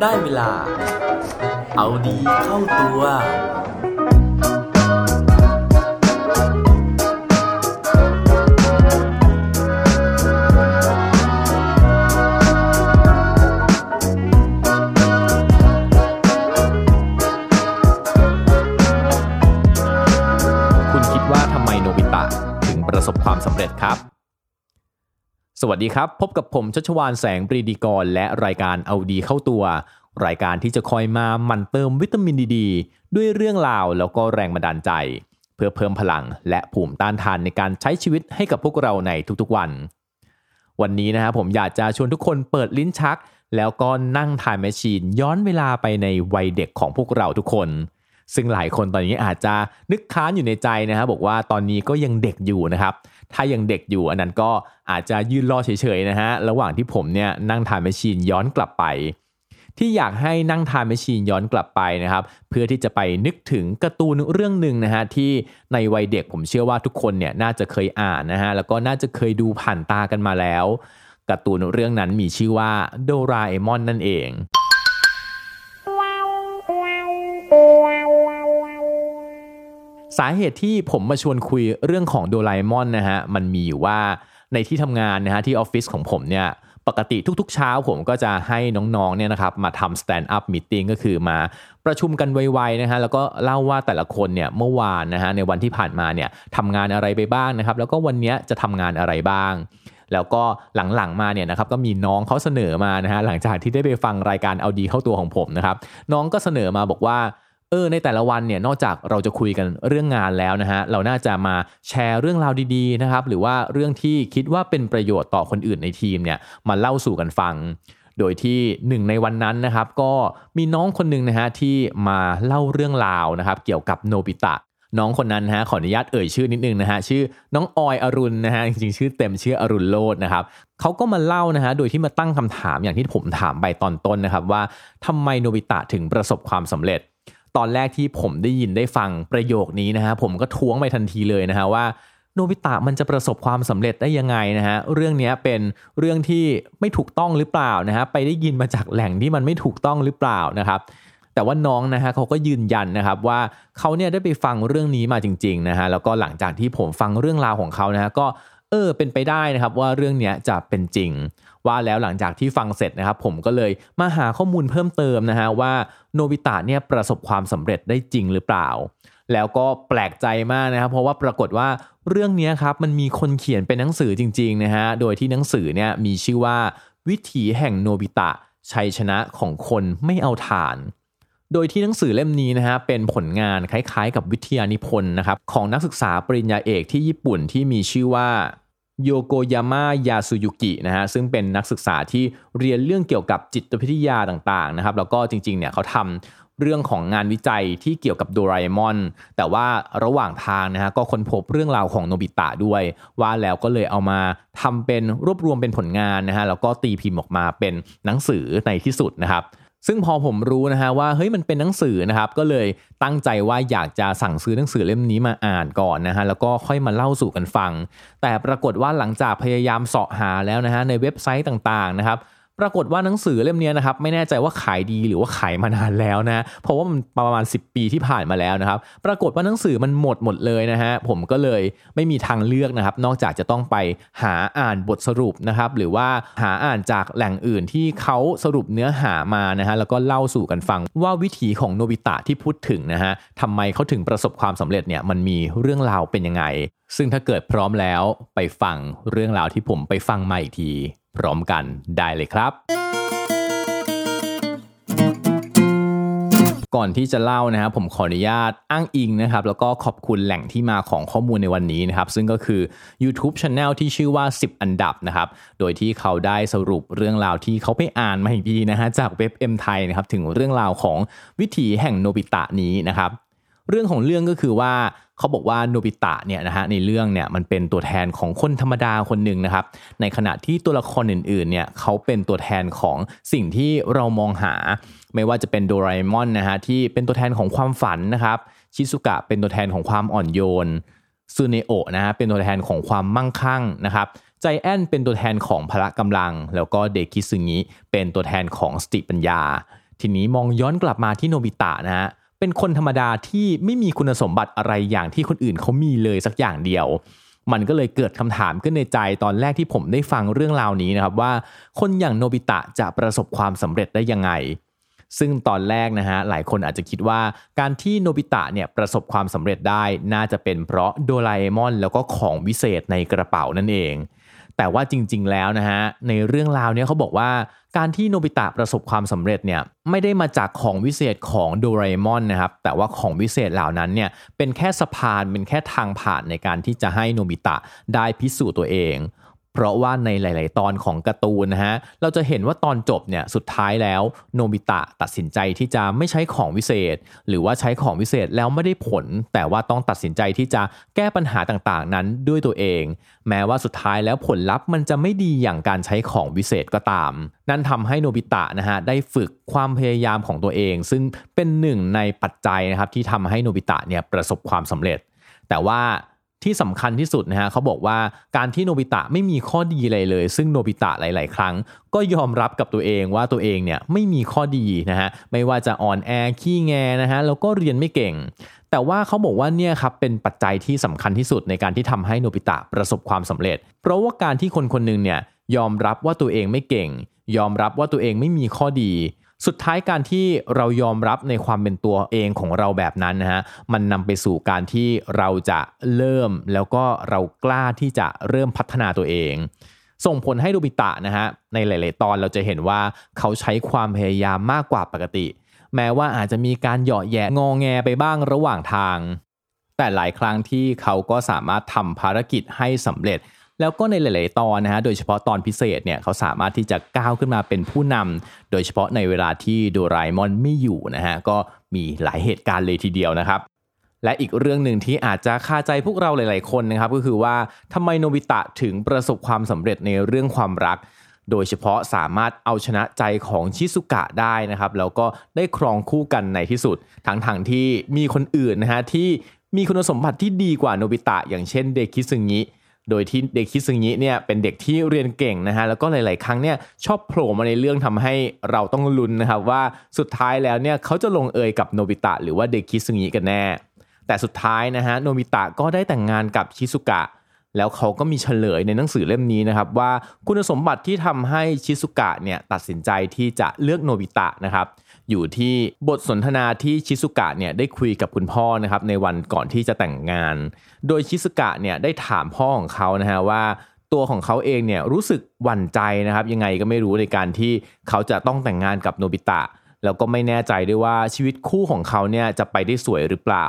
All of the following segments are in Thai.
ได้เวลา เอาดีเข้าตัว คุณคิดว่าทำไมโนบิตะถึงประสบความสำเร็จครับ สวัสดีครับ พบกับผมชัชวานแสงปรีดีกร และรายการเอาดีเข้าตัว รายการที่จะคอยมาหมั่นเติมวิตามินดีดด้วยเรื่องราวแล้วก็แรงบันดาลใจ เพื่อเพิ่มพลังและภูมิต้านทานในการใช้ชีวิตให้กับพวกเราในทุกๆวัน วันนี้นะครับผมอยากจะชวนทุกคนเปิดลิ้นชัก แล้วก็นั่งทายแมชชีนย้อนเวลาไปในวัยเด็กของพวกเราทุกคน ซึ่งหลายคนตอนนี้อาจจะนึกค้านอยู่ในใจนะครับบอกว่าตอนนี้ก็ยังเด็กอยู่นะครับ ถ้ายังเด็กอยู่อันนั้นก็อาจจะยืนรอเฉยๆนะฮะระหว่างที่ผมเนี่ยนั่งทานแมชชีนย้อนกลับไป ที่อยากให้นั่งทานแมชชีนย้อนกลับไปนะครับ เพื่อที่จะไปนึกถึงการ์ตูนเรื่องหนึ่งนะฮะที่ในวัยเด็กผมเชื่อว่าทุกคนเนี่ยน่าจะเคยอ่านนะฮะแล้วก็น่าจะเคยดูผ่านตากันมาแล้วการ์ตูนเรื่องนั้นมีชื่อว่าโดราเอมอนนั่นเอง สาเหตุที่ผมมาชวนคุยเรื่องของโดราเอมอนนะฮะมันมีอยู่ว่าในที่ทำงานนะฮะที่ออฟฟิศของผมเนี่ยปกติทุกๆเช้าผมก็จะให้น้องๆเนี่ยนะครับมาทำ stand up meeting ก็คือมาประชุมกันไวๆนะฮะแล้วก็เล่าว่าแต่ละคนเนี่ยเมื่อวานนะฮะในวันที่ผ่านมาเนี่ยทำงานอะไรไปบ้างนะครับ แล้วก็วันนี้จะทำงานอะไรบ้าง แล้วก็หลังๆมาเนี่ยนะครับก็มีน้องเขาเสนอมานะฮะหลังจากที่ได้ไปฟังรายการเอาดีเข้าตัวของผมนะครับน้องก็เสนอมาบอกว่า เออในแต่ละวันเนี่ยนอกจากเราจะคุยกันเรื่องงานแล้วนะฮะเราน่าจะมาแชร์เรื่องราวดีๆนะครับหรือว่าเรื่องที่คิดว่าเป็นประโยชน์ต่อคนอื่นในทีมเนี่ยมาเล่าสู่กันฟัง โดยที่หนึ่งในวันนั้นนะครับก็มีน้องคนหนึ่งนะฮะที่มาเล่าเรื่องราวนะครับเกี่ยวกับโนบิตะน้องคนนั้นนะฮะขออนุญาตเอ่ยชื่อนิดนึงนะฮะชื่อน้องออยอรุณนะฮะจริงๆชื่อเต็มชื่ออรุณโลดนะครับเขาก็มาเล่านะฮะโดยที่มาตั้งคำถามอย่างที่ผมถามไปตอนต้นนะครับว่าทำไมโนบิตะถึงประสบความสำเร็จ ตอนแรกที่ผมได้ยินได้ฟังประโยคนี้นะฮะผมก็ท้วงไปทันทีเลยนะฮะว่าโนบิตะมันจะประสบความสำเร็จได้ยังไงนะฮะเรื่องนี้เป็นเรื่องที่ไม่ถูกต้องหรือเปล่านะฮะไปได้ยินมาจากแหล่งที่มันไม่ถูกต้องหรือเปล่านะครับแต่ว่าน้องนะฮะเขาก็ยืนยันนะครับว่าเขาเนี่ยได้ไปฟังเรื่องนี้มาจริงๆนะฮะแล้วก็หลังจากที่ผมฟังเรื่องราวของเขานะฮะก็เออเป็นไปได้นะครับว่าเรื่องเนี้ยจะเป็นจริง ว่าแล้วหลังจากที่ฟังเสร็จนะครับผมก็เลยมาหาข้อมูลเพิ่มเติมนะฮะว่าโนบิตะเนี่ยประสบความสำเร็จได้จริงหรือเปล่า แล้วก็แปลกใจมากนะครับ เพราะว่าปรากฏว่าเรื่องนี้ครับมันมีคนเขียนเป็นหนังสือจริงๆนะฮะโดยที่หนังสือเนี่ยมีชื่อว่าวิถีแห่งโนบิตะชัยชนะของคนไม่เอาทาน โดยที่หนังสือเล่มนี้นะฮะเป็นผลงานคล้ายๆ กับวิทยานิพนธ์นะครับของนักศึกษาปริญญาเอกที่ญี่ปุ่นที่มีชื่อว่า โยโกยาม่ายาสุยุกินะฮะซึ่งเป็นนักศึกษาที่เรียนเรื่องเกี่ยวกับจิตวิทยาต่างๆนะครับแล้วก็จริงๆเนี่ยเขาทำเรื่องของงานวิจัยที่เกี่ยวกับโดราเอมอนแต่ว่าระหว่างทางนะฮะก็ค้นพบเรื่องราวของโนบิตะด้วย ว่าแล้วก็เลยเอามาทำเป็นรวบรวมเป็นผลงานนะฮะแล้วก็ตีพิมพ์ออกมาเป็นหนังสือในที่สุดนะครับ ซึ่งพอผมรู้นะฮะว่าเฮ้ยมันเป็นหนังสือนะครับ ก็เลยตั้งใจว่าอยากจะสั่งซื้อหนังสือเล่มนี้มาอ่านก่อนนะฮะแล้วก็ค่อยมาเล่าสู่กันฟัง แต่ปรากฏว่าหลังจากพยายามเสาะหาแล้วนะฮะในเว็บไซต์ต่างๆนะครับ ปรากฏว่าหนังสือเล่มนี้นะครับไม่แน่ใจว่าขายดีหรือว่าขายมานานแล้วนะ เพราะว่ามันประมาณ 10 ปีที่ผ่านมาแล้วนะครับ ปรากฏว่าหนังสือมันหมดหมดเลยนะฮะผมก็เลยไม่มีทางเลือกนะครับ นอกจากจะต้องไปหาอ่านบทสรุปนะครับ หรือว่าหาอ่านจากแหล่งอื่นที่เขาสรุปเนื้อหามานะฮะแล้วก็เล่าสู่กันฟังว่าวิถีของโนบิตะที่พูดถึงนะฮะทำไมเขาถึงประสบความสำเร็จเนี่ยมันมีเรื่องราวเป็นยังไง ซึ่งถ้าเกิดพร้อมแล้วไปฟังเรื่องราวที่ผมไปฟังมาอีกที พร้อมกันได้เลยครับ ก่อนที่จะเล่านะครับผมขออนุญาตอ้างอิงนะครับ แล้วก็ขอบคุณแหล่งที่มาของข้อมูลในวันนี้นะครับ ซึ่งก็คือ YouTube Channel ที่ชื่อว่า 10 อันดับนะครับ โดยที่เขาได้สรุปเรื่องราวที่เขาไปอ่านมาอีกทีนะฮะจากเว็บ M ไทยนะครับถึงเรื่องราวของวิถีแห่งโนบิตะนี้นะครับเรื่องของเรื่องก็คือว่า เขาบอกว่าโนบิตะเนี่ยนะฮะในเรื่องเนี่ยมันเป็นตัวแทนของคนธรรมดาคนหนึ่งนะครับ ในขณะที่ตัวละครอื่นๆเนี่ยเขาเป็นตัวแทนของสิ่งที่เรามองหา ไม่ว่าจะเป็นโดราเอมอนนะฮะที่เป็นตัวแทนของความฝันนะครับชิซุกะเป็นตัวแทนของความอ่อนโยนซูเนโอะนะฮะเป็นตัวแทนของความมั่งคั่งนะครับไจแอนท์เป็นตัวแทนของพละกำลัง แล้วก็เดคิซึงิเป็นตัวแทนของสติปัญญา ทีนี้มองย้อนกลับมาที่โนบิตะนะฮะ เป็นคนธรรมดาที่ไม่มีคุณสมบัติอะไรอย่างที่คนอื่นเขามีเลยสักอย่างเดียว มันก็เลยเกิดคำถามขึ้นในใจตอนแรกที่ผมได้ฟังเรื่องราวนี้นะครับว่า คนอย่างโนบิตะจะประสบความสำเร็จได้ยังไง ซึ่งตอนแรกนะฮะหลายคนอาจจะคิดว่าการที่โนบิตะเนี่ยประสบความสำเร็จได้น่าจะเป็นเพราะโดราเอมอนแล้วก็ของวิเศษในกระเป๋านั่นเอง แต่ว่าจริง ๆ แล้วนะฮะในเรื่องราวเนี้ยเขาบอกว่าการที่โนบิตะประสบความสำเร็จเนี่ยไม่ได้มาจากของวิเศษของโดราเอมอนนะครับแต่ว่าของวิเศษเหล่านั้นเนี่ยเป็นแค่สะพานเป็นแค่ทางผ่านในการที่จะให้โนบิตะได้พิสูจน์ตัวเอง เพราะว่าในหลาย ๆ ตอนของการ์ตูนนะฮะเราจะเห็นว่าตอนจบเนี่ยสุดท้ายแล้วโนบิตะตัดสินใจที่จะไม่ใช้ของวิเศษ หรือว่าใช้ของวิเศษแล้วไม่ได้ผล แต่ว่าต้องตัดสินใจที่จะแก้ปัญหาต่าง ๆ นั้นด้วยตัวเอง แม้ว่าสุดท้ายแล้วผลลัพธ์มันจะไม่ดีอย่างการใช้ของวิเศษก็ตาม นั่นทำให้โนบิตะนะฮะได้ฝึกความพยายามของตัวเอง ซึ่งเป็นหนึ่งในปัจจัยนะครับที่ทำให้โนบิตะเนี่ยประสบความสำเร็จ แต่ว่า ที่สำคัญที่สุดนะฮะเขาบอกว่าการที่โนบิตะไม่มีข้อดีอะไรเลย ซึ่งโนบิตะหลาย ๆ ครั้ง ก็ยอมรับกับตัวเองว่าตัวเองเนี่ยไม่มีข้อดีนะฮะไม่ว่าจะอ่อนแอขี้แงนะฮะแล้วก็เรียนไม่เก่ง แต่ว่าเขาบอกว่าเนี่ยครับเป็นปัจจัยที่สำคัญที่สุดในการที่ทำให้โนบิตะประสบความสำเร็จ เพราะว่าการที่คนคนหนึ่งเนี่ยยอมรับว่าตัวเองไม่เก่ง ยอมรับว่าตัวเองไม่มีข้อดี สุดท้ายการที่เรายอมรับในความเป็นตัวเองของเราแบบนั้นนะฮะมันนำไปสู่การที่เราจะเริ่มแล้วก็เรากล้าที่จะเริ่มพัฒนาตัวเอง ส่งผลให้โนบิตะนะฮะในหลาย ๆ ตอนเราจะเห็นว่าเขาใช้ความพยายามมากกว่าปกติ แม้ว่าอาจจะมีการเหยาะแยะงอแงไปบ้างระหว่างทาง แต่หลายครั้งที่เขาก็สามารถทำภารกิจให้สำเร็จ แล้วก็ในหลาย ๆ ตอนนะฮะโดยเฉพาะตอนพิเศษเนี่ยเขาสามารถที่จะก้าวขึ้นมาเป็นผู้นำโดยเฉพาะในเวลาที่โดราเอมอนไม่อยู่นะฮะก็มีหลายเหตุการณ์เลยทีเดียวนะครับและอีกเรื่องหนึ่งที่อาจจะคาใจพวกเราหลาย ๆ คนนะครับก็คือว่าทำไมโนบิตะถึงประสบความสำเร็จในเรื่องความรัก โดยเฉพาะสามารถเอาชนะใจของชิซุกะได้นะครับแล้วก็ได้ครองคู่กันในที่สุด ทั้งทางๆที่มีคนอื่นนะฮะที่มีคุณสมบัติที่ดีกว่าโนบิตะอย่างเช่นเดคิซึงิ โดยที่เด็กคิซึงิเนี่ยเป็นเด็กที่เรียนเก่งนะฮะแล้วก็หลาย ๆ ครั้งเนี่ยชอบโผล่มาในเรื่องทำให้เราต้องลุ้นนะครับว่าสุดท้ายแล้วเนี่ยเขาจะลงเอยกับโนบิตะหรือว่าเด็กคิซึงิกันแน่ แต่สุดท้ายนะฮะโนบิตะก็ได้แต่งงานกับชิซุกะ แล้วเขาก็มีเฉลยในหนังสือเล่มนี้นะครับว่าคุณสมบัติที่ทำให้ชิซุกะเนี่ยตัดสินใจที่จะเลือกโนบิตะนะครับ อยู่ที่บทสนทนาที่ชิซุกะเนี่ยได้คุยกับคุณพ่อนะครับในวันก่อนที่จะแต่งงาน โดยชิซุกะเนี่ยได้ถามพ่อของเขานะฮะว่าตัวของเขาเองเนี่ยรู้สึกหวั่นใจนะครับ ยังไงก็ไม่รู้ในการที่เขาจะต้องแต่งงานกับโนบิตะ แล้วก็ไม่แน่ใจด้วยว่าชีวิตคู่ของเขาเนี่ยจะไปได้สวยหรือเปล่า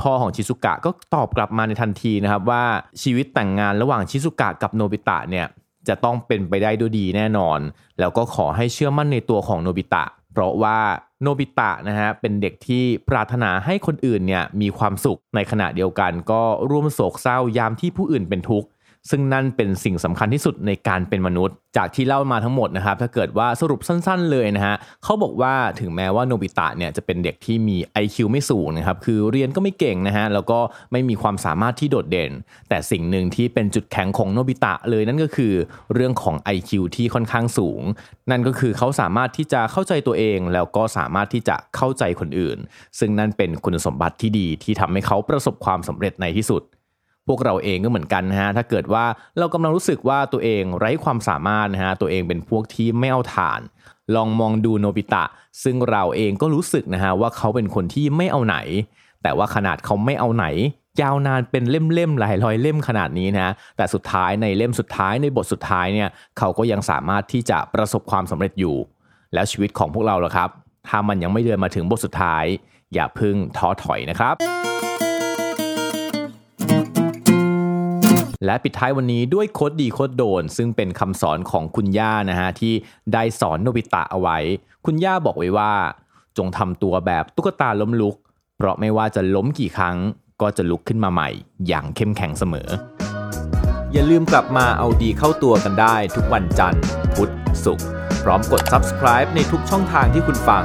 พ่อของชิซุกะก็ตอบกลับมาในทันทีนะครับว่าชีวิตแต่งงานระหว่างชิซุกะกับโนบิตะเนี่ยจะต้องเป็นไปได้ด้วยดีแน่นอน แล้วก็ขอให้เชื่อมั่นในตัวของโนบิตะ เพราะว่าโนบิตะนะฮะเป็นเด็กที่ปรารถนาให้คนอื่นเนี่ยมีความสุขในขณะเดียวกัน ก็ร่วมโศกเศร้ายามที่ผู้อื่นเป็นทุกข์ ซึ่งนั่นเป็นสิ่งสำคัญที่สุดในการเป็นมนุษย์ จากที่เล่ามาทั้งหมดนะครับ ถ้าเกิดว่าสรุปสั้นๆเลยนะฮะเขาบอกว่าถึงแม้ว่าโนบิตะเนี่ยจะเป็นเด็กที่มี IQ ไม่สูงนะครับ คือเรียนก็ไม่เก่งนะฮะ แล้วก็ไม่มีความสามารถที่โดดเด่น แต่สิ่งหนึ่งที่เป็นจุดแข็งของโนบิตะเลยนั่นก็คือเรื่องของ IQ ที่ค่อนข้างสูง นั่นก็คือเขาสามารถที่จะเข้าใจตัวเอง แล้วก็สามารถที่จะเข้าใจคนอื่น ซึ่งนั่นเป็นคุณสมบัติที่ดีที่ทำให้เขาประสบความสำเร็จในที่สุด พวกเราเองก็เหมือนกันนะฮะถ้าเกิดว่าเรากำลังรู้สึกว่าตัวเองไร้ความสามารถนะฮะตัวเองเป็นพวกที่ไม่เอาฐาน ลองมองดูโนบิตะ ซึ่งเราเองก็รู้สึกนะฮะว่าเขาเป็นคนที่ไม่เอาไหน แต่ว่าขนาดเขาไม่เอาไหนยาวนานเป็นเล่มๆหลายร้อยเล่มขนาดนี้นะแต่สุดท้ายในเล่มสุดท้ายในบทสุดท้ายเนี่ยเขาก็ยังสามารถที่จะประสบความสำเร็จอยู่ แล้วชีวิตของพวกเราล่ะครับ ถ้ามันยังไม่เดินมาถึงบทสุดท้าย อย่าพึ่งท้อถอยนะครับ และปิดท้ายวันนี้ด้วยโคดดีโคดโดน ซึ่งเป็นคำสอนของคุณย่านะฮะที่ได้สอนโนบิตะเอาไว้ คุณย่าบอกไว้ว่า จงทำตัวแบบตุ๊กตาล้มลุก เพราะไม่ว่าจะล้มกี่ครั้ง ก็จะลุกขึ้นมาใหม่ อย่างเข้มแข็งเสมอ อย่าลืมกลับมาเอาดีเข้าตัวกันได้ทุกวันจันทร์ พุธศุกร์พร้อมกด subscribe ในทุกช่องทางที่คุณฟัง